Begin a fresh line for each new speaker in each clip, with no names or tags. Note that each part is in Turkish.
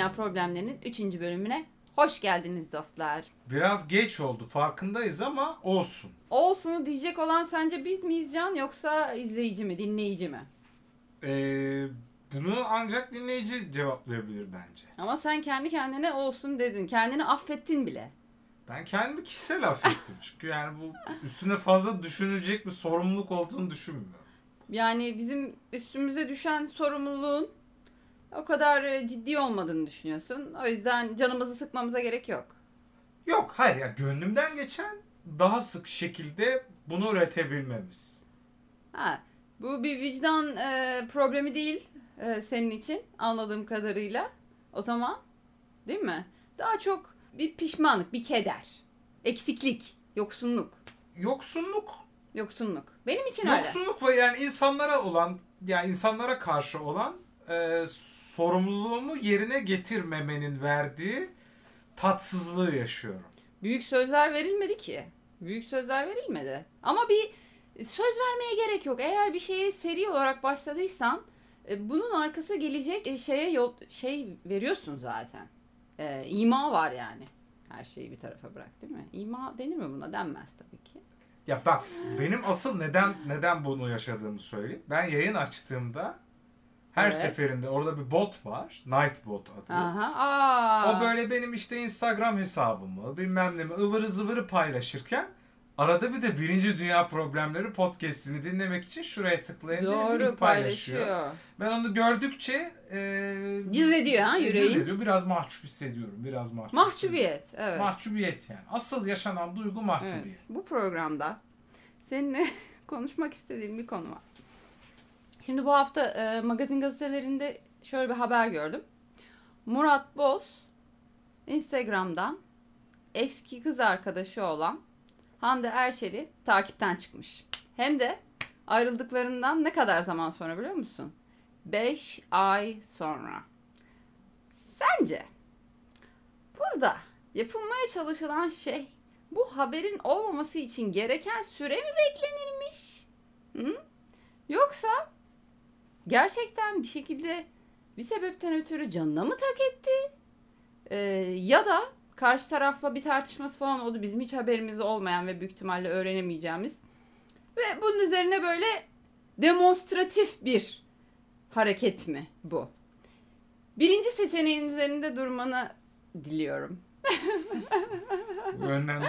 Dünya Problemlerinin 3. bölümüne hoş geldiniz dostlar.
Biraz geç oldu farkındayız ama olsun.
Olsun'u diyecek olan sence biz miyiz Can yoksa izleyici mi, dinleyici mi?
Ee, bunu ancak dinleyici cevaplayabilir bence.
Ama sen kendi kendine olsun dedin. Kendini affettin bile.
Ben kendimi kişisel affettim. Çünkü yani bu üstüne fazla düşünülecek bir sorumluluk olduğunu düşünmüyorum.
Yani bizim üstümüze düşen sorumluluğun o kadar e, ciddi olmadığını düşünüyorsun. O yüzden canımızı sıkmamıza gerek yok.
Yok hayır ya gönlümden geçen daha sık şekilde bunu üretebilmemiz.
Ha, bu bir vicdan e, problemi değil e, senin için anladığım kadarıyla. O zaman değil mi? Daha çok bir pişmanlık, bir keder, eksiklik, yoksunluk.
Yoksunluk,
Yoksunluk. Benim için öyle.
yoksunluk ve yani insanlara olan yani insanlara karşı olan e, sorumluluğumu yerine getirmemenin verdiği tatsızlığı yaşıyorum.
Büyük sözler verilmedi ki. Büyük sözler verilmedi. Ama bir söz vermeye gerek yok. Eğer bir şeye seri olarak başladıysan e, bunun arkası gelecek e, şeye yol şey veriyorsun zaten. E, ima var yani. Her şeyi bir tarafa bırak değil mi? İma denir mi buna? Denmez tabii ki.
Ya bak benim asıl neden neden bunu yaşadığımı söyleyeyim. Ben yayın açtığımda her
Evet.
seferinde orada bir bot var. Nightbot adı.
Aha. Aa.
O böyle benim işte Instagram hesabımı bilmem ne ıvırı zıvırı paylaşırken arada bir de Birinci Dünya Problemleri podcast'ini dinlemek için şuraya tıklayın diye
Doğru
link paylaşıyor.
paylaşıyor.
Ben onu gördükçe e,
Cız ediyor ha
cız
yüreğin.
ediyor. Biraz mahcup hissediyorum. Biraz mahcup.
Mahcubiyet. Evet.
Mahcubiyet yani. Asıl yaşanan duygu mahcubiyet.
Evet, bu programda seninle konuşmak istediğim bir konu var. Şimdi bu hafta e, magazin gazetelerinde şöyle bir haber gördüm. Murat Boz Instagram'dan eski kız arkadaşı olan Hande Erçel'i takipten çıkmış. Hem de ayrıldıklarından ne kadar zaman sonra biliyor musun? 5 ay sonra. Sence burada yapılmaya çalışılan şey bu haberin olmaması için gereken süre mi beklenilmiş? Hı? Yoksa gerçekten bir şekilde bir sebepten ötürü canına mı tak etti? Ee, ya da karşı tarafla bir tartışması falan oldu. Bizim hiç haberimiz olmayan ve büyük ihtimalle öğrenemeyeceğimiz. Ve bunun üzerine böyle demonstratif bir hareket mi bu? Birinci seçeneğin üzerinde durmanı diliyorum.
Önemli.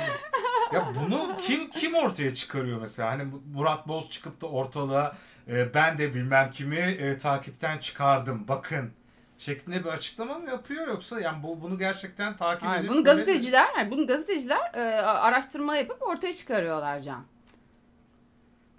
Ya bunu kim kim ortaya çıkarıyor mesela? Hani Murat Boz çıkıp da ortalığa e, ben de bilmem kimi e, takipten çıkardım. Bakın şeklinde bir açıklama mı yapıyor yoksa yani bu bunu gerçekten takip
Hayır,
edip
bunu gazeteciler, hayır, bunu gazeteciler e, araştırma yapıp ortaya çıkarıyorlar Can.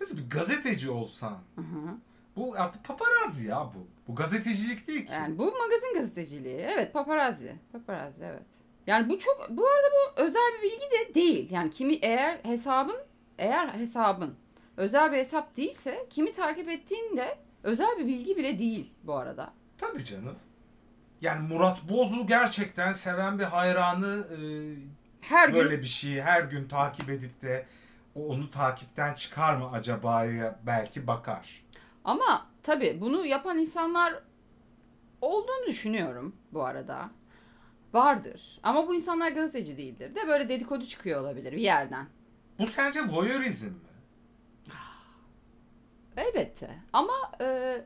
Mesela bir gazeteci olsan
Hı hı.
bu artık paparazzi ya bu. Bu gazetecilik değil ki.
Yani bu magazin gazeteciliği. Evet, paparazzi. Paparazzi evet. Yani bu çok bu arada bu özel bir bilgi de değil. Yani kimi eğer hesabın eğer hesabın özel bir hesap değilse kimi takip ettiğin de özel bir bilgi bile değil bu arada.
Tabii canım. Yani Murat Boz'u gerçekten seven bir hayranı e,
Her gün
böyle bir şeyi her gün takip edip de onu takipten çıkar mı acaba'ya belki bakar.
Ama tabii bunu yapan insanlar olduğunu düşünüyorum bu arada. Vardır. Ama bu insanlar gazeteci değildir. De böyle dedikodu çıkıyor olabilir bir yerden.
Bu sence voyeurizm mi?
Elbette. Ama e,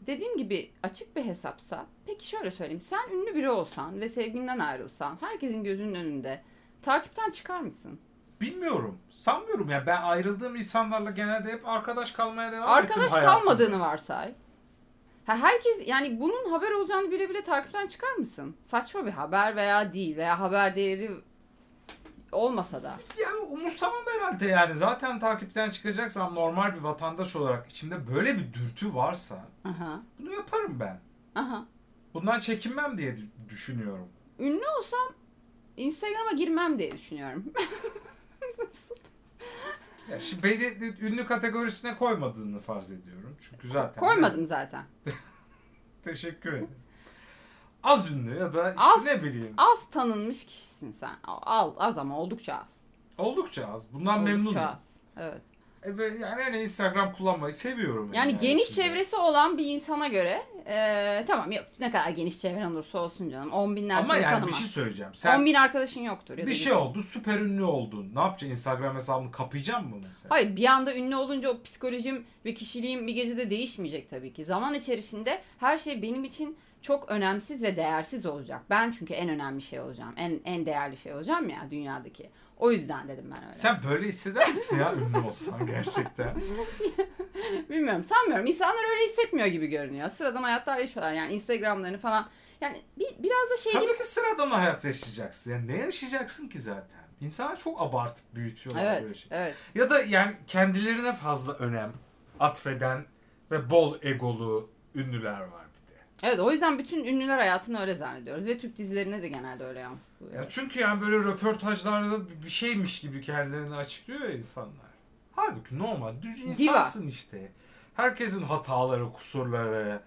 dediğim gibi açık bir hesapsa. Peki şöyle söyleyeyim. Sen ünlü biri olsan ve sevgilinden ayrılsan herkesin gözünün önünde takipten çıkar mısın?
Bilmiyorum. Sanmıyorum ya. Ben ayrıldığım insanlarla genelde hep arkadaş kalmaya devam ettim
Arkadaş kalmadığını varsay. Ha, herkes yani bunun haber olacağını bile bile takipten çıkar mısın? Saçma bir haber veya değil veya haber değeri olmasa da.
Yani umursamam herhalde yani. Zaten takipten çıkacaksam normal bir vatandaş olarak içimde böyle bir dürtü varsa
Aha.
bunu yaparım ben.
Aha.
Bundan çekinmem diye dü- düşünüyorum.
Ünlü olsam Instagram'a girmem diye düşünüyorum.
Ya şimdi beni ünlü kategorisine koymadığını farz ediyorum. Çünkü zaten
Koymadım zaten.
Teşekkür ederim. Az ünlü ya da işte
Az.
ne bileyim.
Az tanınmış kişisin sen. Al, az ama oldukça az.
Oldukça az. Bundan
Oldukça
memnunum.
az. Evet.
E ve yani hani Instagram kullanmayı seviyorum.
Yani geniş
içinde.
çevresi olan bir insana göre e, tamam yok ne kadar geniş çevren olursa olsun canım. 10 binler
Ama yani
tanımaz.
bir şey söyleyeceğim.
10
Sen
bin arkadaşın yoktur. Ya
bir şey oldu, süper ünlü oldun. Ne yapacaksın? Instagram hesabını kapayacaksın mı mesela?
Hayır bir anda ünlü olunca o psikolojim ve kişiliğim bir gecede değişmeyecek tabii ki. Zaman içerisinde her şey benim için çok önemsiz ve değersiz olacak. Ben çünkü en önemli şey olacağım. En en değerli şey olacağım ya dünyadaki. O yüzden dedim ben öyle.
Sen böyle hisseder misin ya ünlü olsan gerçekten?
Bilmiyorum sanmıyorum. İnsanlar öyle hissetmiyor gibi görünüyor. Sıradan hayatlar yaşıyorlar yani Instagram'larını falan. Yani bir, biraz da şey gibi.
Tabii ki sıradan hayat yaşayacaksın. Yani ne yaşayacaksın ki zaten? İnsanlar çok abartıp büyütüyorlar
Evet,
böyle şey.
evet.
Ya da yani kendilerine fazla önem atfeden ve bol egolu ünlüler var.
Evet o yüzden bütün ünlüler hayatını öyle zannediyoruz. Ve Türk dizilerine de genelde öyle yansıtılıyor.
Ya çünkü yani böyle röportajlarda bir şeymiş gibi kendilerini açıklıyor ya insanlar. Halbuki normal düz insansın işte. Herkesin hataları, kusurları,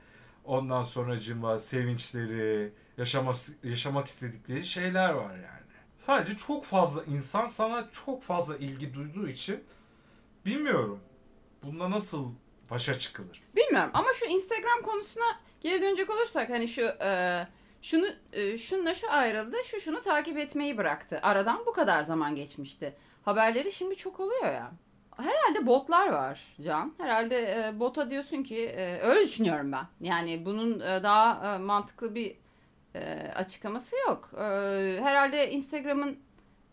ondan sonracıma sevinçleri, yaşaması, yaşamak istedikleri şeyler var yani. Sadece çok fazla insan sana çok fazla ilgi duyduğu için bilmiyorum. Bunda nasıl başa çıkılır?
Bilmiyorum ama şu Instagram konusuna geri dönecek olursak hani şu e, şunu e, şununla şu ayrıldı, şu şunu takip etmeyi bıraktı. Aradan bu kadar zaman geçmişti. Haberleri şimdi çok oluyor ya. Herhalde botlar var Can. Herhalde e, bota diyorsun ki e, öyle düşünüyorum ben. Yani bunun e, daha e, mantıklı bir e, açıklaması yok. E, herhalde Instagram'ın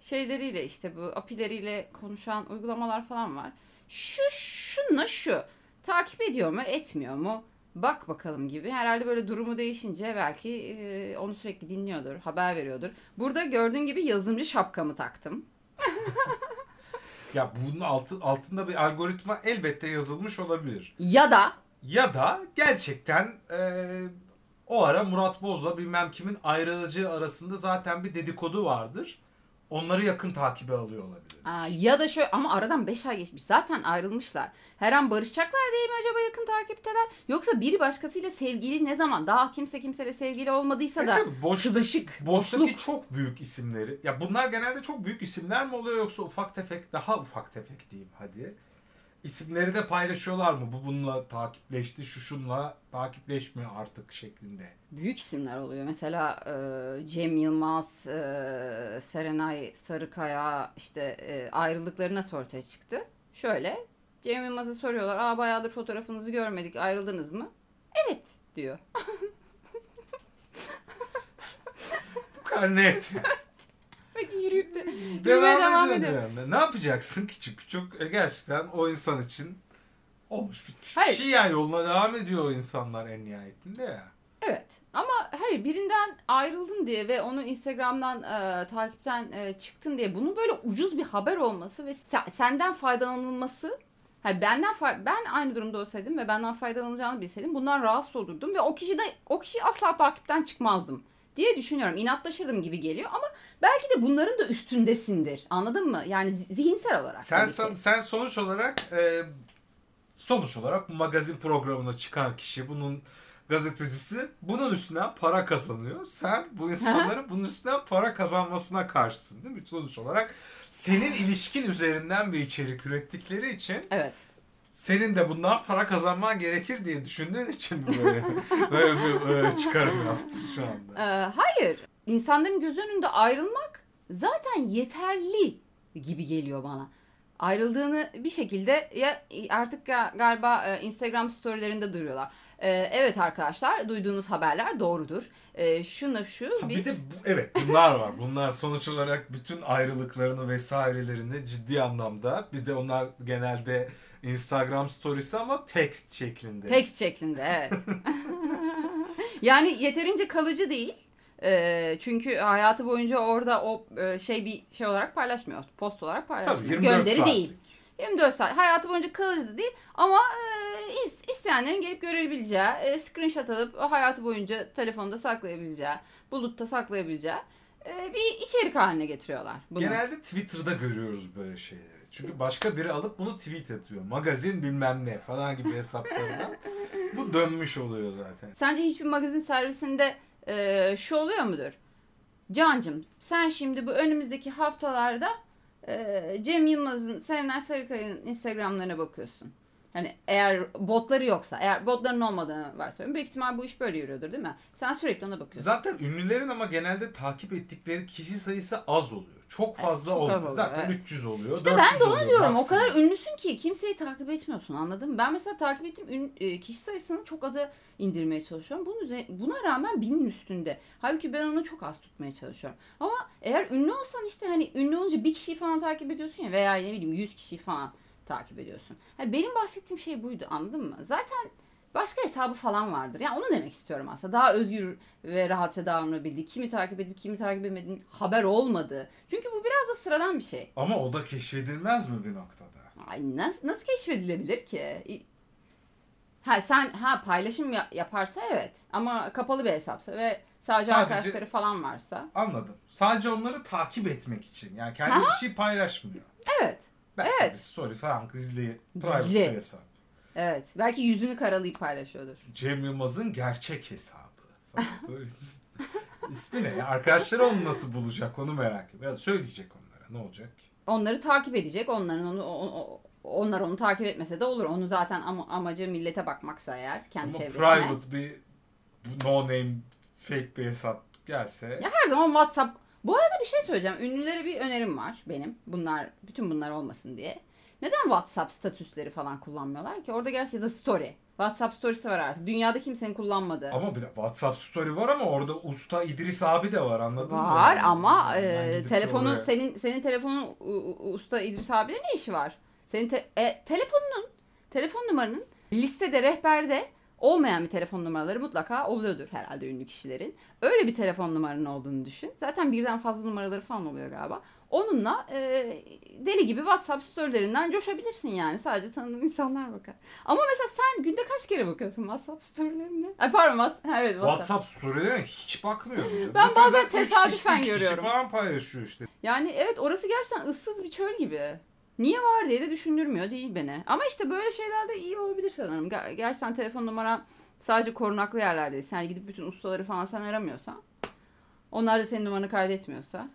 şeyleriyle işte bu apileriyle konuşan uygulamalar falan var. Şu şunla şu takip ediyor mu etmiyor mu bak bakalım gibi. Herhalde böyle durumu değişince belki e, onu sürekli dinliyordur, haber veriyordur. Burada gördüğün gibi yazılımcı şapkamı taktım.
Ya bunun altı, altında bir algoritma elbette yazılmış olabilir.
Ya da
Ya da gerçekten e, o ara Murat Boz'la bilmem kimin ayrılıcı arasında zaten bir dedikodu vardır. Onları yakın takibe alıyor olabilir.
Aa, ya da şöyle ama aradan 5 ay geçmiş. Zaten ayrılmışlar. Her an barışacaklar diye mi acaba yakın takipteler? Yoksa biri başkasıyla sevgili ne zaman? Daha kimse kimseyle sevgili olmadıysa
E
da
tabii boşluk,
kızışık,
boştaki
boşluk.
çok büyük isimleri. Ya bunlar genelde çok büyük isimler mi oluyor yoksa ufak tefek daha ufak tefek diyeyim hadi. İsimleri de paylaşıyorlar mı? Bu bununla takipleşti, şu şunla takipleşmiyor artık şeklinde.
büyük isimler oluyor. Mesela e, Cem Yılmaz, e, Serenay Sarıkaya işte e, ayrılıkları nasıl ortaya çıktı? Şöyle Cem Yılmaz'a soruyorlar. Aa bayağıdır fotoğrafınızı görmedik. Ayrıldınız mı? Evet diyor.
Bu kadar net.
Peki yürüyüp de
devam,
devam
ediyor. yani. Ne yapacaksın küçük küçük? E, gerçekten o insan için olmuş bir
Hayır.
şey yani yoluna devam ediyor o insanlar en nihayetinde ya.
Evet. Ama hayır birinden ayrıldın diye ve onu Instagram'dan e, takipten e, çıktın diye bunun böyle ucuz bir haber olması ve se- senden faydalanılması Hayır, benden ben aynı durumda olsaydım ve benden faydalanacağını bilseydim bundan rahatsız olurdum ve o kişi de o kişi asla takipten çıkmazdım diye düşünüyorum. İnatlaşırdım gibi geliyor ama belki de bunların da üstündesindir. Anladın mı? Yani zi- zihinsel olarak.
Sen sen, sen sonuç olarak e, sonuç olarak bu magazin programına çıkan kişi bunun gazetecisi bunun üstünden para kazanıyor. Sen bu insanların bunun üstünden para kazanmasına karşısın değil mi? Sonuç olarak senin ilişkin üzerinden bir içerik ürettikleri için
Evet.
Senin de bundan para kazanman gerekir diye düşündüğün için böyle, böyle bir e, çıkarım yaptın şu anda.
Ee, hayır. İnsanların göz önünde ayrılmak zaten yeterli gibi geliyor bana. Ayrıldığını bir şekilde ya artık ga- galiba e, Instagram storylerinde duyuyorlar. Ee, evet arkadaşlar duyduğunuz haberler doğrudur. Ee, şunu şu
Ha,
biz
Bir de bu, evet bunlar var. Bunlar sonuç olarak bütün ayrılıklarını vesairelerini ciddi anlamda bir de onlar genelde Instagram storiesi ama text şeklinde.
tekst şeklinde evet. yani yeterince kalıcı değil. Ee, çünkü hayatı boyunca orada o e, şey bir şey olarak paylaşmıyor. Post olarak paylaşmıyor.
Tabii 24
Gönderi
saatlik.
değil. 24 saat. Hayatı boyunca kalıcı değil ama e, is- isteyenlerin gelip görebileceği, e, screenshot alıp hayatı boyunca telefonda saklayabileceği, bulutta saklayabileceği e, bir içerik haline getiriyorlar bunu.
Genelde Twitter'da görüyoruz böyle şeyleri. Çünkü başka biri alıp bunu tweet atıyor. Magazin bilmem ne falan gibi hesaplardan. Bu dönmüş oluyor zaten.
Sence hiçbir magazin servisinde e, şu oluyor mudur? Cancım sen şimdi bu önümüzdeki haftalarda e, Cem Yılmaz'ın, Serenay Sarıkaya'nın Instagram'larına bakıyorsun. Hani eğer botları yoksa, eğer botların olmadığını varsayıyorum. Büyük ihtimal bu iş böyle yürüyordur değil mi? Sen sürekli ona bakıyorsun.
Zaten ünlülerin ama genelde takip ettikleri kişi sayısı az oluyor. Çok fazla
çok az
olmuyor.
oluyor,
Zaten
evet.
300 oluyor.
İşte
400
ben de onu
oluyor
diyorum. O
maksimum.
kadar ünlüsün ki kimseyi takip etmiyorsun anladın mı? Ben mesela takip ettiğim e, kişi sayısını çok aza indirmeye çalışıyorum. Bunun üzerine, buna rağmen binin üstünde. Halbuki ben onu çok az tutmaya çalışıyorum. Ama eğer ünlü olsan işte hani ünlü olunca bir kişiyi falan takip ediyorsun ya veya ne bileyim 100 kişiyi falan takip ediyorsun. Yani benim bahsettiğim şey buydu anladın mı? Zaten başka hesabı falan vardır. Yani onu demek istiyorum aslında. Daha özgür ve rahatça davranabildiği, kimi takip edip kimi takip etmediğin haber olmadı. Çünkü bu biraz da sıradan bir şey.
Ama o da keşfedilmez mi bir noktada?
Ay nasıl, nasıl keşfedilebilir ki? Ha sen ha paylaşım ya- yaparsa evet ama kapalı bir hesapsa ve sadece,
Sadece-
arkadaşları falan varsa
Anladım. Sadece onları takip etmek için. Yani kendi bir şey paylaşmıyor.
evet
Belki
Evet.
bir story falan gizli, private
Gizli.
bir hesap.
evet belki yüzünü karalayıp paylaşıyordur.
Cem Yılmaz'ın gerçek hesabı. Falan böyle. İsmi ne? ya? Arkadaşları onu nasıl bulacak onu merak ediyorum. Ya söyleyecek onlara ne olacak?
Onları takip edecek onların onu o- o- onlar onu takip etmese de olur. Onu zaten ama, amacı millete bakmaksa eğer kendi
Ama
çevresine.
private bir no name fake bir hesap gelse
Ya her zaman WhatsApp. Bu arada bir şey söyleyeceğim. Ünlülere bir önerim var benim. Bunlar bütün bunlar olmasın diye. Neden WhatsApp statüsleri falan kullanmıyorlar ki? Orada gerçekten story. WhatsApp storiesi var artık. Dünyada kimsenin kullanmadığı.
ama bir de WhatsApp story var ama orada usta İdris abi de var anladın mı?
var ama e, telefonu
oraya-
senin senin telefonun usta İdris abiyle ne işi var? Senin te- e, telefonunun telefon numaranın listede rehberde olmayan bir telefon numaraları mutlaka oluyordur herhalde ünlü kişilerin. Öyle bir telefon numaranın olduğunu düşün. Zaten birden fazla numaraları falan oluyor galiba. Onunla e, deli gibi WhatsApp storylerinden coşabilirsin yani. Sadece tanıdığın insanlar bakar. Ama mesela sen günde kaç kere bakıyorsun WhatsApp storylerine? Ay pardon, Whats- ha, evet WhatsApp.
WhatsApp storylerine hiç bakmıyorum.
Ben bazen
üç
tesadüfen
kişi, üç kişi
görüyorum.
falan paylaşıyor işte.
Yani evet orası gerçekten ıssız bir çöl gibi. Niye var diye de düşündürmüyor değil beni. Ama işte böyle şeyler de iyi olabilir sanırım. Ger- Gerçekten telefon numaran sadece korunaklı yerlerdeyse. Yani gidip bütün ustaları falan sen aramıyorsan. Onlar da senin numaranı kaydetmiyorsa.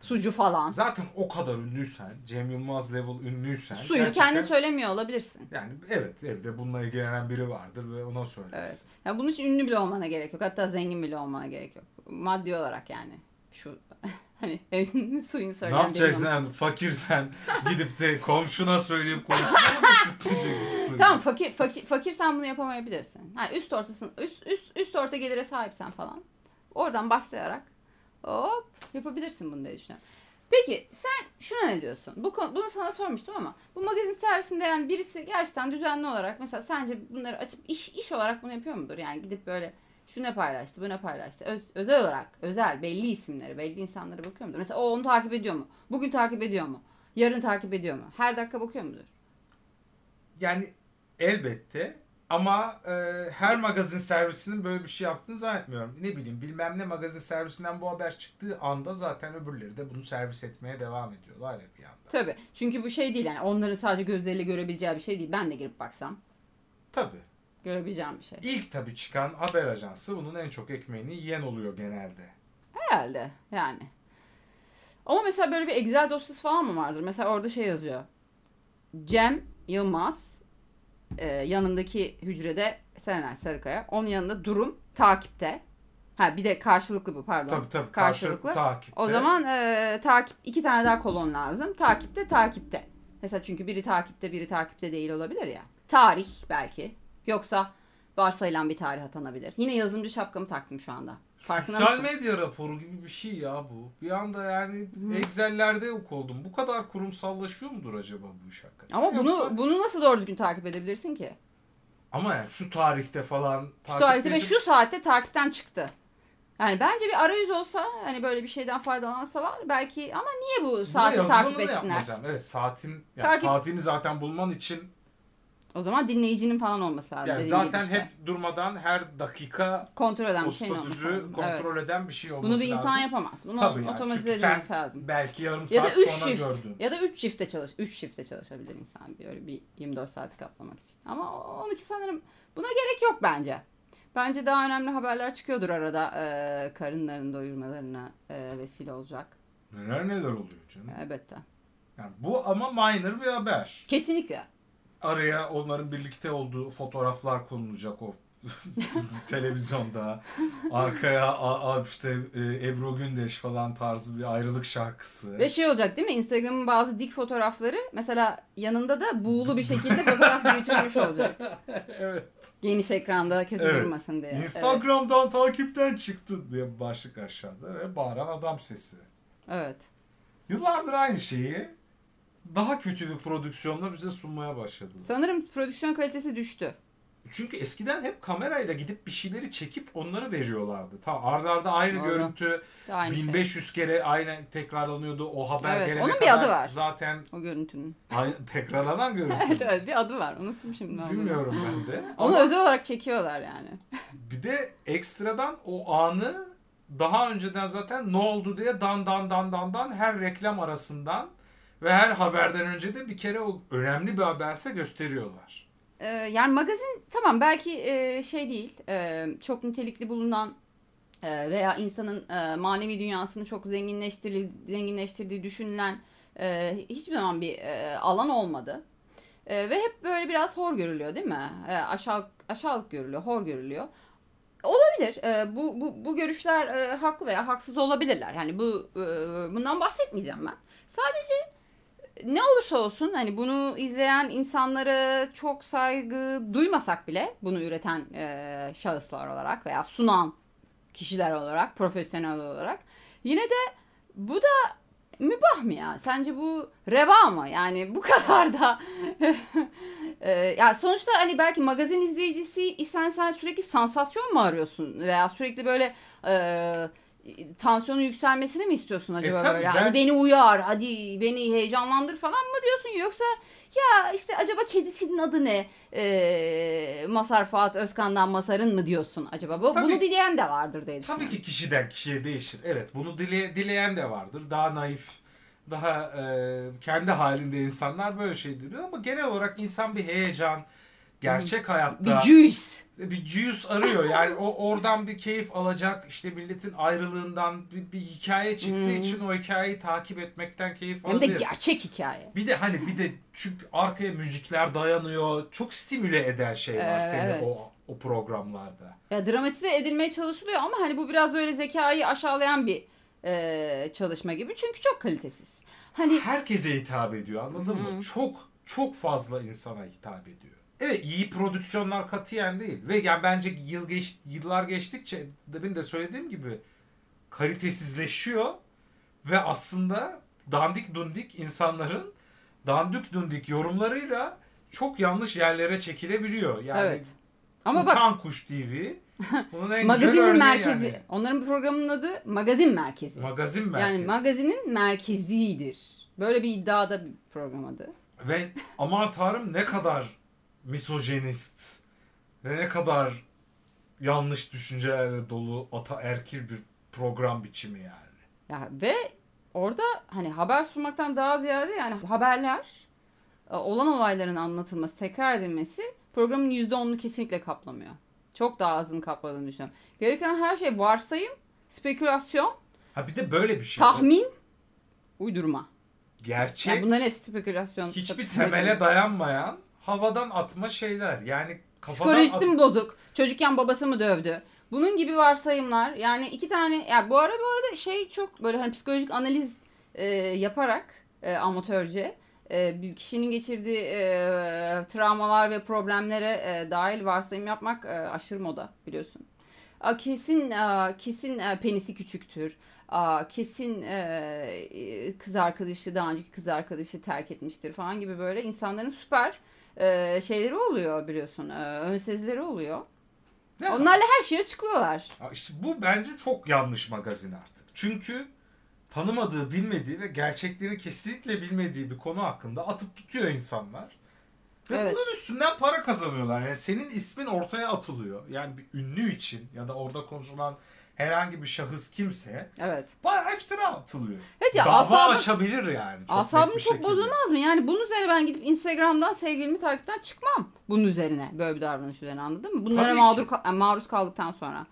Sucu falan.
Zaten o kadar ünlüysen, Cem Yılmaz level ünlüysen.
Suyu
gerçekten-
kendin söylemiyor olabilirsin.
Yani evet evde bununla ilgilenen biri vardır ve ona söylersin.
Evet. Yani bunun için ünlü bile olmana gerek yok. Hatta zengin bile olmana gerek yok. Maddi olarak yani. Şu hani evinin suyunu
Ne
söyleyen
yapacaksın
birinin
sen fakirsen gidip de komşuna söyleyip komşuna mı getirteceksin?
Tamam fakir fakir fakirsen bunu yapamayabilirsin. Yani üst ortasın üst üst üst orta gelire sahipsen falan. Oradan başlayarak hop yapabilirsin bunu diye düşünüyorum. Peki sen şuna ne diyorsun? Bu konu, bunu sana sormuştum ama bu magazin servisinde yani birisi gerçekten düzenli olarak mesela sence bunları açıp iş iş olarak bunu yapıyor mudur? Yani gidip böyle şu ne paylaştı, bu ne paylaştı. Öz- özel olarak, özel, belli isimleri, belli insanlara bakıyor mudur? Mesela o onu takip ediyor mu? Bugün takip ediyor mu? Yarın takip ediyor mu? Her dakika bakıyor mudur?
Yani elbette ama e, her magazin servisinin böyle bir şey yaptığını zannetmiyorum. Ne bileyim bilmem ne magazin servisinden bu haber çıktığı anda zaten öbürleri de bunu servis etmeye devam ediyorlar ya bir yanda.
Tabii. Çünkü bu şey değil yani onların sadece gözleriyle görebileceği bir şey değil. Ben de girip baksam
Tabii.
Görebileceğim bir şey.
İlk tabii çıkan haber ajansı bunun en çok ekmeğini yiyen oluyor genelde.
Herhalde yani. Ama mesela böyle bir Excel dosyası falan mı vardır? Mesela orada şey yazıyor. Cem Yılmaz e, yanındaki hücrede Serenay Sarıkaya. Onun yanında durum takipte. Ha bir de karşılıklı bu pardon.
Tabii tabii
Karşılıklı.
karşılıklı takipte.
O zaman e, takip iki tane daha kolon lazım. Takipte takipte. Mesela çünkü biri takipte biri takipte değil olabilir ya. Tarih belki. Yoksa varsayılan bir tarih atanabilir. Yine yazılımcı şapkamı taktım şu anda. Farkında
Sosyal
mısın?
medya raporu gibi bir şey ya bu. Bir anda yani Excel'lerde yok oldum. Bu kadar kurumsallaşıyor mudur acaba bu iş hakikaten?
Ama bunu
Yoksa-
bunu nasıl doğru düzgün takip edebilirsin ki?
Ama yani şu tarihte falan
Şu tarihte ve
takipleşip-
şu saatte takipten çıktı. Yani bence bir arayüz olsa hani böyle bir şeyden faydalansalar belki ama niye bu saati takip etsinler?
yapmayacağım. Evet saatin yani
Takip-
saatini zaten bulman için
O zaman dinleyicinin falan olması lazım.
yani zaten
işte.
hep durmadan her dakika
kontrol eden bir şeyin olması
kontrol
Evet.
eden bir şey olması
Bunu bir insan
lazım.
yapamaz. Bunu
Tabii yani.
otomatize edilmesi lazım.
belki yarım
Ya da
saat
3
sonra
shift.
gördün.
Ya da 3 shifte çalış 3 shifte çalışabilir insan bir öyle bir 24 saati kaplamak için. Ama o- onunki sanırım buna gerek yok bence. Bence daha önemli haberler çıkıyordur arada e, karınların doyurmalarına e, vesile olacak.
Neler neler oluyor canım.
Elbette.
Yani bu ama minor bir haber.
Kesinlikle.
Araya onların birlikte olduğu fotoğraflar konulacak o televizyonda. Arkaya a, a, işte e, Ebru Gündeş falan tarzı bir ayrılık şarkısı.
Ve şey olacak değil mi? Instagram'ın bazı dik fotoğrafları mesela yanında da buğulu bir şekilde fotoğraf büyütülmüş olacak.
evet.
Geniş ekranda kötü
Evet.
durmasın diye. Evet.
Instagram'dan takipten çıktı diye başlık aşağıda ve bağıran adam sesi.
evet.
Yıllardır aynı şeyi daha kötü bir prodüksiyonla bize sunmaya başladı.
Sanırım prodüksiyon kalitesi düştü.
Çünkü eskiden hep kamerayla gidip bir şeyleri çekip onları veriyorlardı. Tamam arda arda aynı
Doğru.
görüntü
Aynı şey.
1500 kere aynı tekrarlanıyordu. O haber
Evet,
gelene
onun bir
kadar
adı var.
zaten
O görüntünün.
aynı, tekrarlanan görüntü.
evet evet bir adı var. Unuttum şimdi.
Bilmiyorum ben de.
Onu
Ama
özel olarak çekiyorlar yani.
bir de ekstradan o anı daha önceden zaten ne oldu diye dan dan dan dan dan her reklam arasından ve her haberden önce de bir kere o önemli bir haberse gösteriyorlar.
Ee, yani magazin tamam belki e, şey değil e, çok nitelikli bulunan e, veya insanın manevi dünyasını çok zenginleştirdiği düşünülen hiçbir zaman bir alan olmadı. Ve hep böyle biraz hor görülüyor değil mi? E, aşağı, aşağılık görülüyor, hor görülüyor. Olabilir. Bu, bu, bu görüşler haklı veya haksız olabilirler. Yani bu bundan bahsetmeyeceğim ben. Sadece ne olursa olsun hani bunu izleyen insanlara çok saygı duymasak bile bunu üreten e, şahıslar olarak veya sunan kişiler olarak, profesyonel olarak yine de bu da mübah mı ya? Sence bu reva mı? Yani bu kadar da e, ya sonuçta hani belki magazin izleyicisi isen sen sürekli sansasyon mu arıyorsun veya sürekli böyle e, tansiyonun yükselmesini mi istiyorsun acaba
E, tabii
böyle?
ben-
Hani beni uyar, hadi beni heyecanlandır falan mı diyorsun yoksa ya işte acaba kedisinin adı ne? Ee, Masar Fuat Özkan'dan Masar'ın mı diyorsun acaba? Bu,
Tabii.
bunu dileyen de vardır diye.
Tabii ki kişiden kişiye değişir. Evet bunu dile, dileyen de vardır. Daha naif, daha e, kendi halinde insanlar böyle şey diliyor ama genel olarak insan bir heyecan, gerçek hayatta
Bir juice.
bir juice arıyor. Yani o oradan bir keyif alacak. işte milletin ayrılığından bir, bir hikaye çıktığı
Hmm.
için o hikayeyi takip etmekten keyif
Hem de
alıyor.
gerçek hikaye.
Bir de hani bir de çünkü arkaya müzikler dayanıyor. Çok stimüle eden şey var
Ee,
seni
evet.
o o programlarda.
Ya dramatize edilmeye çalışılıyor ama hani bu biraz böyle zekayı aşağılayan bir e, çalışma gibi. Çünkü çok kalitesiz. Hani
herkese hitap ediyor anladın mı? Çok çok fazla insana hitap ediyor. Evet iyi prodüksiyonlar katiyen değil ve yani bence yıl geç, yıllar geçtikçe demin de söylediğim gibi kalitesizleşiyor ve aslında dandik dundik insanların dandik dundik yorumlarıyla çok yanlış yerlere çekilebiliyor. Yani
evet. Ama bak
Uçan Kuş TV bunun en
magazinin merkezi.
yani.
Onların programının adı Magazin Merkezi.
Magazin merkezi.
Yani magazinin merkezidir. Böyle bir iddiada bir program adı.
Ve aman tanrım ne kadar misojenist ve ne kadar yanlış düşüncelerle dolu ataerkil bir program biçimi yani.
Ya ve orada hani haber sunmaktan daha ziyade yani haberler e, olan olayların anlatılması, tekrar edilmesi programın %10'unu kesinlikle kaplamıyor. Çok daha azını kapladığını düşünüyorum. Gereken her şey varsayım, spekülasyon,
Ha bir de böyle bir şey.
tahmin, uydurma.
Gerçek
Yani bunların hepsi spekülasyon.
hiçbir temele dayanmayan havadan atma şeyler. Yani kafadan
Psikolojisi
at-
mi bozuk? Çocukken babası mı dövdü? Bunun gibi varsayımlar yani iki tane ya bu ara bu arada şey çok böyle hani psikolojik analiz e, yaparak e, amatörce e, bir kişinin geçirdiği e, travmalar ve problemlere e, dahil varsayım yapmak e, aşırı moda biliyorsun. A, kesin a, kesin e, penisi küçüktür. A, kesin e, e, kız arkadaşı daha önceki kız arkadaşı terk etmiştir falan gibi böyle insanların süper e, şeyleri oluyor biliyorsun. E, ön sezileri oluyor.
Ya,
Onlarla her şeyi açıklıyorlar.
işte bu bence çok yanlış magazin artık. Çünkü tanımadığı, bilmediği ve gerçekleri kesinlikle bilmediği bir konu hakkında atıp tutuyor insanlar. Ve
Evet.
bunun üstünden para kazanıyorlar. Yani senin ismin ortaya atılıyor. Yani bir ünlü için ya da orada konuşulan herhangi bir şahıs kimse
Evet.
bayağı iftira atılıyor.
Evet ya
Dava
asabım,
açabilir yani. Çok
asabım çok bozulmaz mı? Yani bunun üzerine ben gidip Instagram'dan sevgilimi takipten çıkmam. Bunun üzerine. Böyle bir davranış üzerine anladın mı? Bunlara mağdur yani maruz kaldıktan sonra.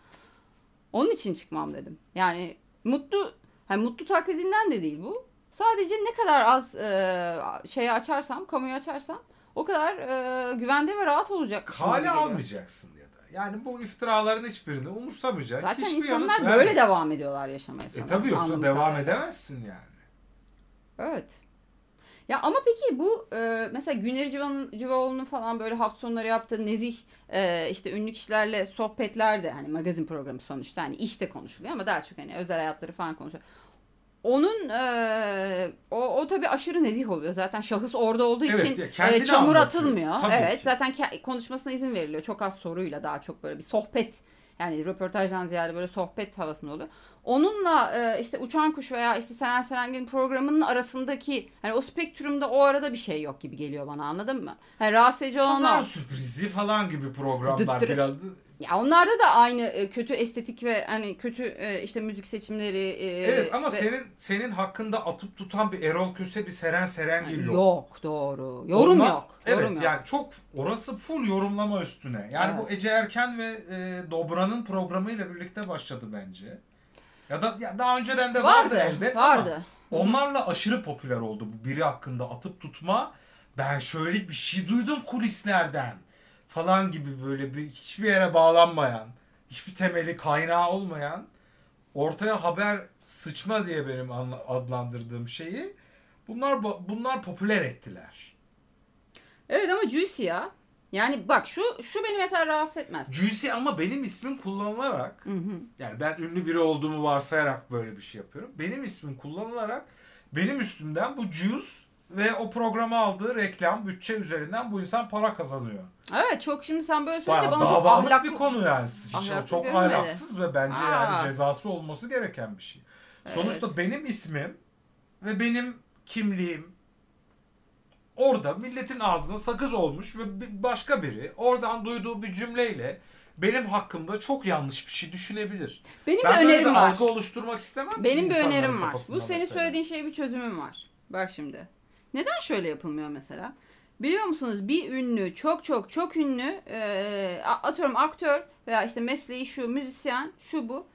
Onun için çıkmam dedim. Yani mutlu hani mutlu taklidinden de değil bu. Sadece ne kadar az e, şeyi açarsam, kamuyu açarsam o kadar e, güvende ve rahat olacak.
Kale almayacaksın. Yani bu iftiraların hiçbirini umursamayacak.
Zaten
Hiçbir
insanlar böyle devam ediyorlar yaşamaya.
E
sana,
tabii yoksa devam
kadarıyla.
edemezsin yani.
Evet. Ya ama peki bu e, mesela Güner Civaoğlu'nun falan böyle hafta sonları yaptığı nezih e, işte ünlü kişilerle sohbetler de hani magazin programı sonuçta hani işte konuşuluyor ama daha çok hani özel hayatları falan konuşuyor. Onun e, o, o tabii aşırı nezih oluyor. Zaten şahıs orada olduğu
Evet,
için e, çamur
anlatıyor.
atılmıyor.
Tabii
evet
ki.
zaten konuşmasına izin veriliyor. Çok az soruyla daha çok böyle bir sohbet yani röportajdan ziyade böyle sohbet havasında oluyor. Onunla e, işte Uçan Kuş veya işte Seren Serengil'in programının arasındaki hani o spektrumda o arada bir şey yok gibi geliyor bana anladın mı? Hani rahatsız edici olan
Pazar sürprizi falan gibi programlar biraz
Ya onlarda da aynı e, kötü estetik ve hani kötü e, işte müzik seçimleri. e,
Evet ama
ve-
senin senin hakkında atıp tutan bir Erol Köse bir Seren Serengil yok.
Yok doğru. Yorum
Onlar-
yok.
Evet
yorum yok.
yani çok orası full yorumlama üstüne. Yani
Evet.
bu Ece Erken ve e, Dobra'nın programıyla birlikte başladı bence. Ya da ya daha önceden de vardı,
vardı.
elbet
vardı.
ama onlarla aşırı popüler oldu bu biri hakkında atıp tutma. Ben şöyle bir şey duydum kulislerden falan gibi böyle bir hiçbir yere bağlanmayan, hiçbir temeli kaynağı olmayan ortaya haber sıçma diye benim adlandırdığım şeyi bunlar bunlar popüler ettiler.
Evet ama juicy ya. Yani bak şu şu beni mesela rahatsız etmez.
Juicy ama benim ismim kullanılarak
Hı hı.
yani ben ünlü biri olduğumu varsayarak böyle bir şey yapıyorum. Benim ismim kullanılarak benim üstümden bu Juice ve o programa aldığı reklam bütçe üzerinden bu insan para kazanıyor.
Evet çok şimdi sen böyle söyleyince bana çok ahlaklı
bir konu yani. Hiç- çok
görünmedi.
ahlaksız ve bence
Aa.
yani cezası olması gereken bir şey. Sonuçta benim ismim ve benim kimliğim orada milletin ağzına sakız olmuş ve bir başka biri oradan duyduğu bir cümleyle benim hakkımda çok yanlış bir şey düşünebilir.
Benim
ben
bir önerim
bir
var.
algı oluşturmak istemem.
Benim bir önerim var. Bu senin söylediğin şeye bir çözümüm var. Bak şimdi. Neden şöyle yapılmıyor mesela? Biliyor musunuz bir ünlü, çok çok çok ünlü, e, atıyorum aktör veya işte mesleği şu, müzisyen, şu bu.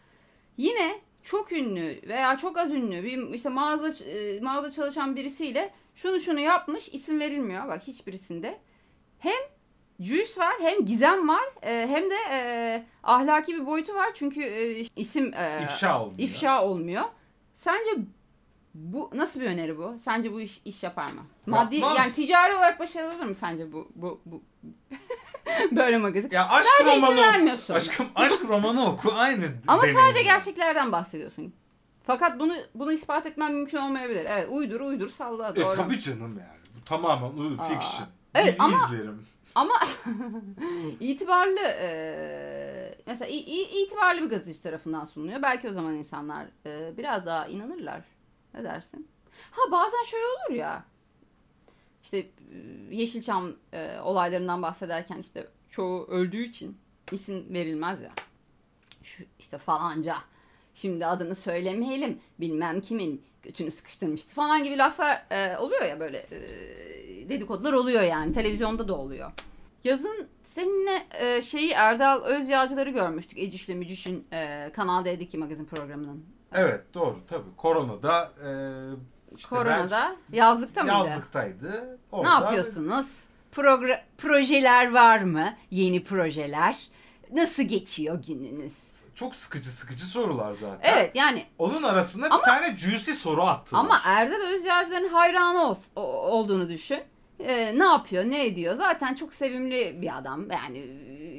Yine çok ünlü veya çok az ünlü bir işte mağaza e, mağaza çalışan birisiyle şunu şunu yapmış isim verilmiyor bak hiçbirisinde. Hem Juice var hem gizem var e, hem de e, ahlaki bir boyutu var çünkü e, isim e,
İfşa olmuyor.
ifşa olmuyor. Sence bu nasıl bir öneri bu? Sence bu iş iş yapar mı? Maddi
Yapmaz.
yani ticari olarak başarılı olur mu sence bu bu bu böyle magazin?
Ya aşk
Sadece isim
romanı
vermiyorsun.
Aşkım aşk romanı oku aynı.
Ama
deneyim.
sadece gerçeklerden bahsediyorsun. Fakat bunu bunu ispat etmem mümkün olmayabilir. Evet uydur uydur salla
E,
doğru.
tabii canım yani. Bu tamamen uydu,
Aa.
fiction.
Evet,
Dizi
ama-
izlerim.
Ama itibarlı e, mesela i- i- itibarlı bir gazeteci tarafından sunuluyor. Belki o zaman insanlar e, biraz daha inanırlar. Ne dersin? Ha bazen şöyle olur ya. İşte e, Yeşilçam e, olaylarından bahsederken işte çoğu öldüğü için isim verilmez ya. Şu işte falanca. Şimdi adını söylemeyelim. Bilmem kimin götünü sıkıştırmıştı falan gibi laflar e, oluyor ya böyle e, dedikodular oluyor yani. Televizyonda da oluyor. Yazın seninle e, şeyi Erdal Özyağcıları görmüştük. Eciş'le Mücüş'ün e, Kanal D'deki magazin programının.
Evet doğru tabii. Koronada e, işte
Koronada
ben-
yazlıkta mıydı?
Yazlıktaydı.
Ne
Orada
yapıyorsunuz? Progra- projeler var mı? Yeni projeler. Nasıl geçiyor gününüz?
Çok sıkıcı sıkıcı sorular zaten.
Evet yani
Onun arasında
Ama-
bir tane juicy soru attılar.
ama Erdal Özyağcılar'ın hayranı ol- olduğunu düşün. Ee, ne yapıyor, ne ediyor? Zaten çok sevimli bir adam. Yani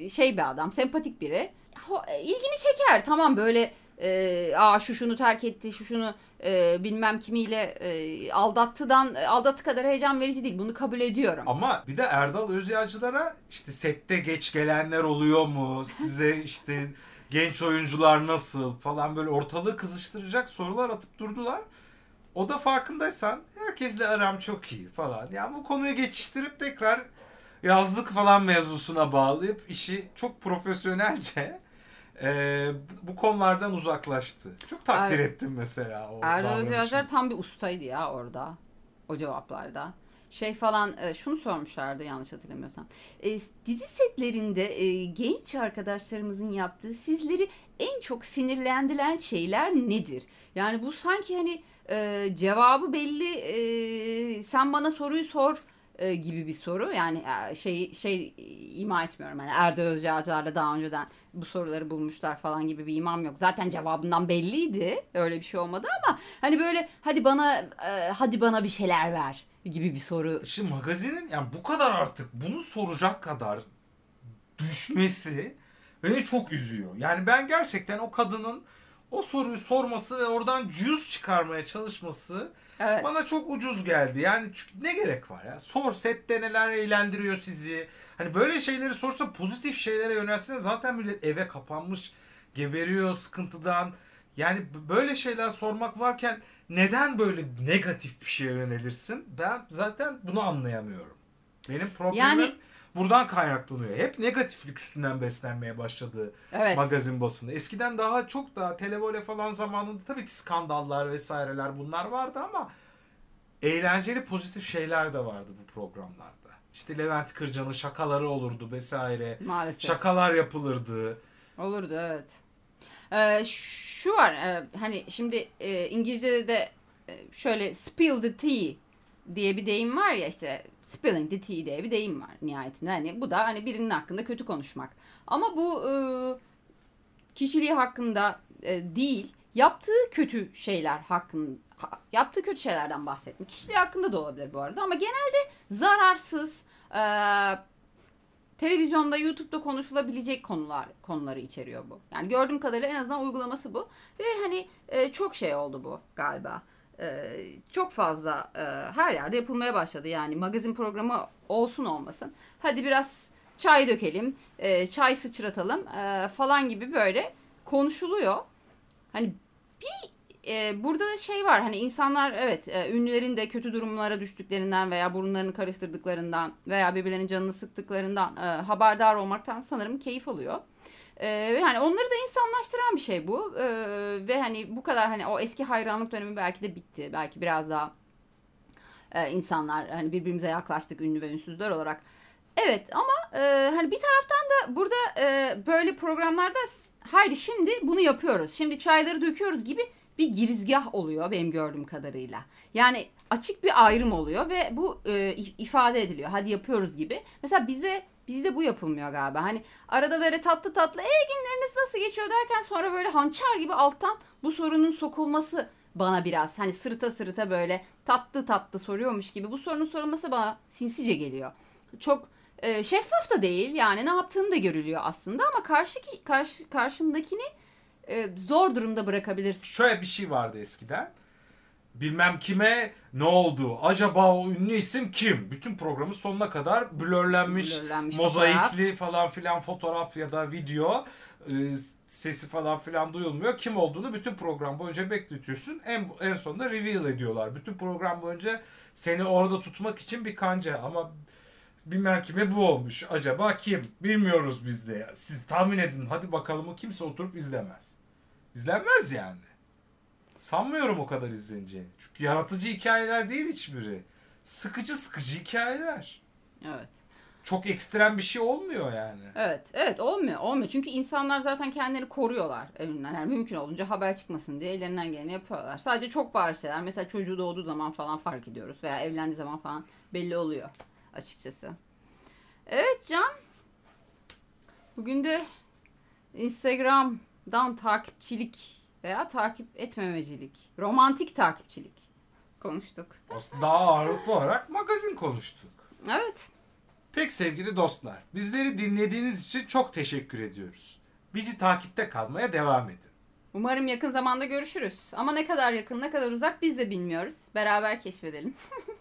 e, şey bir adam, sempatik biri. Ho- ilgini çeker. Tamam böyle e, aa şu şunu terk etti, şu şunu e, bilmem kimiyle e, aldattıdan aldattı kadar heyecan verici değil. Bunu kabul ediyorum.
Ama bir de Erdal Özyağcılar'a işte sette geç gelenler oluyor mu? Size işte genç oyuncular nasıl falan böyle ortalığı kızıştıracak sorular atıp durdular. O da farkındaysan herkesle aram çok iyi falan. Yani bu konuyu geçiştirip tekrar yazlık falan mevzusuna bağlayıp işi çok profesyonelce e, bu konulardan uzaklaştı. Çok takdir
Er-
ettim mesela o davranışını.
Özyağcılar tam bir ustaydı ya orada. O cevaplarda. Şey falan e, şunu sormuşlardı yanlış hatırlamıyorsam. E, dizi setlerinde e, genç arkadaşlarımızın yaptığı sizleri en çok sinirlendiren şeyler nedir? Yani bu sanki hani e, cevabı belli e, sen bana soruyu sor e, gibi bir soru. Yani e, şey şey ima etmiyorum. Yani Erdal Özcağcılar'la daha önceden bu soruları bulmuşlar falan gibi bir imam yok. Zaten cevabından belliydi. Öyle bir şey olmadı ama hani böyle hadi bana e, hadi bana bir şeyler ver gibi bir soru.
İşte magazinin yani bu kadar artık bunu soracak kadar düşmesi beni çok üzüyor. Yani ben gerçekten o kadının o soruyu sorması ve oradan cüz çıkarmaya çalışması
Evet.
bana çok ucuz geldi. Yani çünkü ne gerek var ya? Sor sette neler eğlendiriyor sizi. Hani böyle şeyleri sorsa pozitif şeylere yönelsene zaten millet eve kapanmış geberiyor sıkıntıdan. Yani böyle şeyler sormak varken neden böyle negatif bir şeye yönelirsin? Ben zaten bunu anlayamıyorum. Benim problemim
Yani-
buradan kaynaklanıyor. Hep negatiflik üstünden beslenmeye başladı
Evet.
magazin basını. Eskiden daha çok daha televole falan zamanında tabii ki skandallar vesaireler bunlar vardı ama eğlenceli pozitif şeyler de vardı bu programlarda. İşte Levent Kırcan'ın şakaları olurdu vesaire.
Maalesef.
Şakalar yapılırdı.
Olurdu evet. Ee, şu var e, hani şimdi e, İngilizce'de de e, şöyle spill the tea diye bir deyim var ya işte spilling the tea diye bir deyim var nihayetinde. Hani bu da hani birinin hakkında kötü konuşmak. Ama bu e, kişiliği hakkında e, değil yaptığı kötü şeyler hakkında yaptığı kötü şeylerden bahsetmek. Kişiliği hakkında da olabilir bu arada ama genelde zararsız e, televizyonda, YouTube'da konuşulabilecek konular konuları içeriyor bu. Yani gördüğüm kadarıyla en azından uygulaması bu. Ve hani e, çok şey oldu bu galiba. E, çok fazla e, her yerde yapılmaya başladı. Yani magazin programı olsun olmasın. Hadi biraz çay dökelim, e, çay sıçratalım e, falan gibi böyle konuşuluyor. Hani bir burada da şey var hani insanlar evet e, ünlülerin de kötü durumlara düştüklerinden veya burunlarını karıştırdıklarından veya birbirlerinin canını sıktıklarından haberdar olmaktan sanırım keyif alıyor. E, yani onları da insanlaştıran bir şey bu E, ve hani bu kadar hani o eski hayranlık dönemi belki de bitti belki biraz daha e, insanlar hani birbirimize yaklaştık ünlü ve ünsüzler olarak. Evet ama e, hani bir taraftan da burada e, böyle programlarda haydi şimdi bunu yapıyoruz. Şimdi çayları döküyoruz gibi bir girizgah oluyor benim gördüğüm kadarıyla. Yani açık bir ayrım oluyor ve bu e, if- ifade ediliyor. Hadi yapıyoruz gibi. Mesela bize bizde bu yapılmıyor galiba. Hani arada böyle tatlı tatlı e günleriniz nasıl geçiyor derken sonra böyle hançer gibi alttan bu sorunun sokulması bana biraz hani sırıta sırıta böyle tatlı tatlı soruyormuş gibi bu sorunun sorulması bana sinsice geliyor. Çok e, şeffaf da değil yani ne yaptığını da görülüyor aslında ama karşı karşı karşımdakini e, zor durumda bırakabilirsin.
Şöyle bir şey vardı eskiden. Bilmem kime ne oldu? Acaba o ünlü isim kim? Bütün programın sonuna kadar blurlenmiş,
Blurlenmiş
mozaikli falan filan fotoğraf ya da video e, sesi falan filan duyulmuyor. Kim olduğunu bütün program boyunca bekletiyorsun. En, en sonunda reveal ediyorlar. Bütün program boyunca seni orada tutmak için bir kanca ama bilmem kime bu olmuş. Acaba kim? Bilmiyoruz biz de. Siz tahmin edin. Hadi bakalım o kimse oturup izlemez. İzlenmez yani. Sanmıyorum o kadar izleneceğini. Çünkü yaratıcı hikayeler değil hiçbiri. Sıkıcı sıkıcı hikayeler.
Evet.
Çok ekstrem bir şey olmuyor yani.
Evet, evet olmuyor, olmuyor. Çünkü insanlar zaten kendilerini koruyorlar evinden. Yani mümkün olunca haber çıkmasın diye ellerinden geleni yapıyorlar. Sadece çok bariz şeyler. Mesela çocuğu doğduğu zaman falan fark ediyoruz veya evlendiği zaman falan belli oluyor açıkçası. Evet Can. Bugün de Instagram'dan takipçilik veya takip etmemecilik, romantik takipçilik konuştuk.
Aslında Daha ağırlıklı olarak magazin konuştuk.
Evet.
Pek sevgili dostlar, bizleri dinlediğiniz için çok teşekkür ediyoruz. Bizi takipte kalmaya devam edin.
Umarım yakın zamanda görüşürüz. Ama ne kadar yakın, ne kadar uzak biz de bilmiyoruz. Beraber keşfedelim.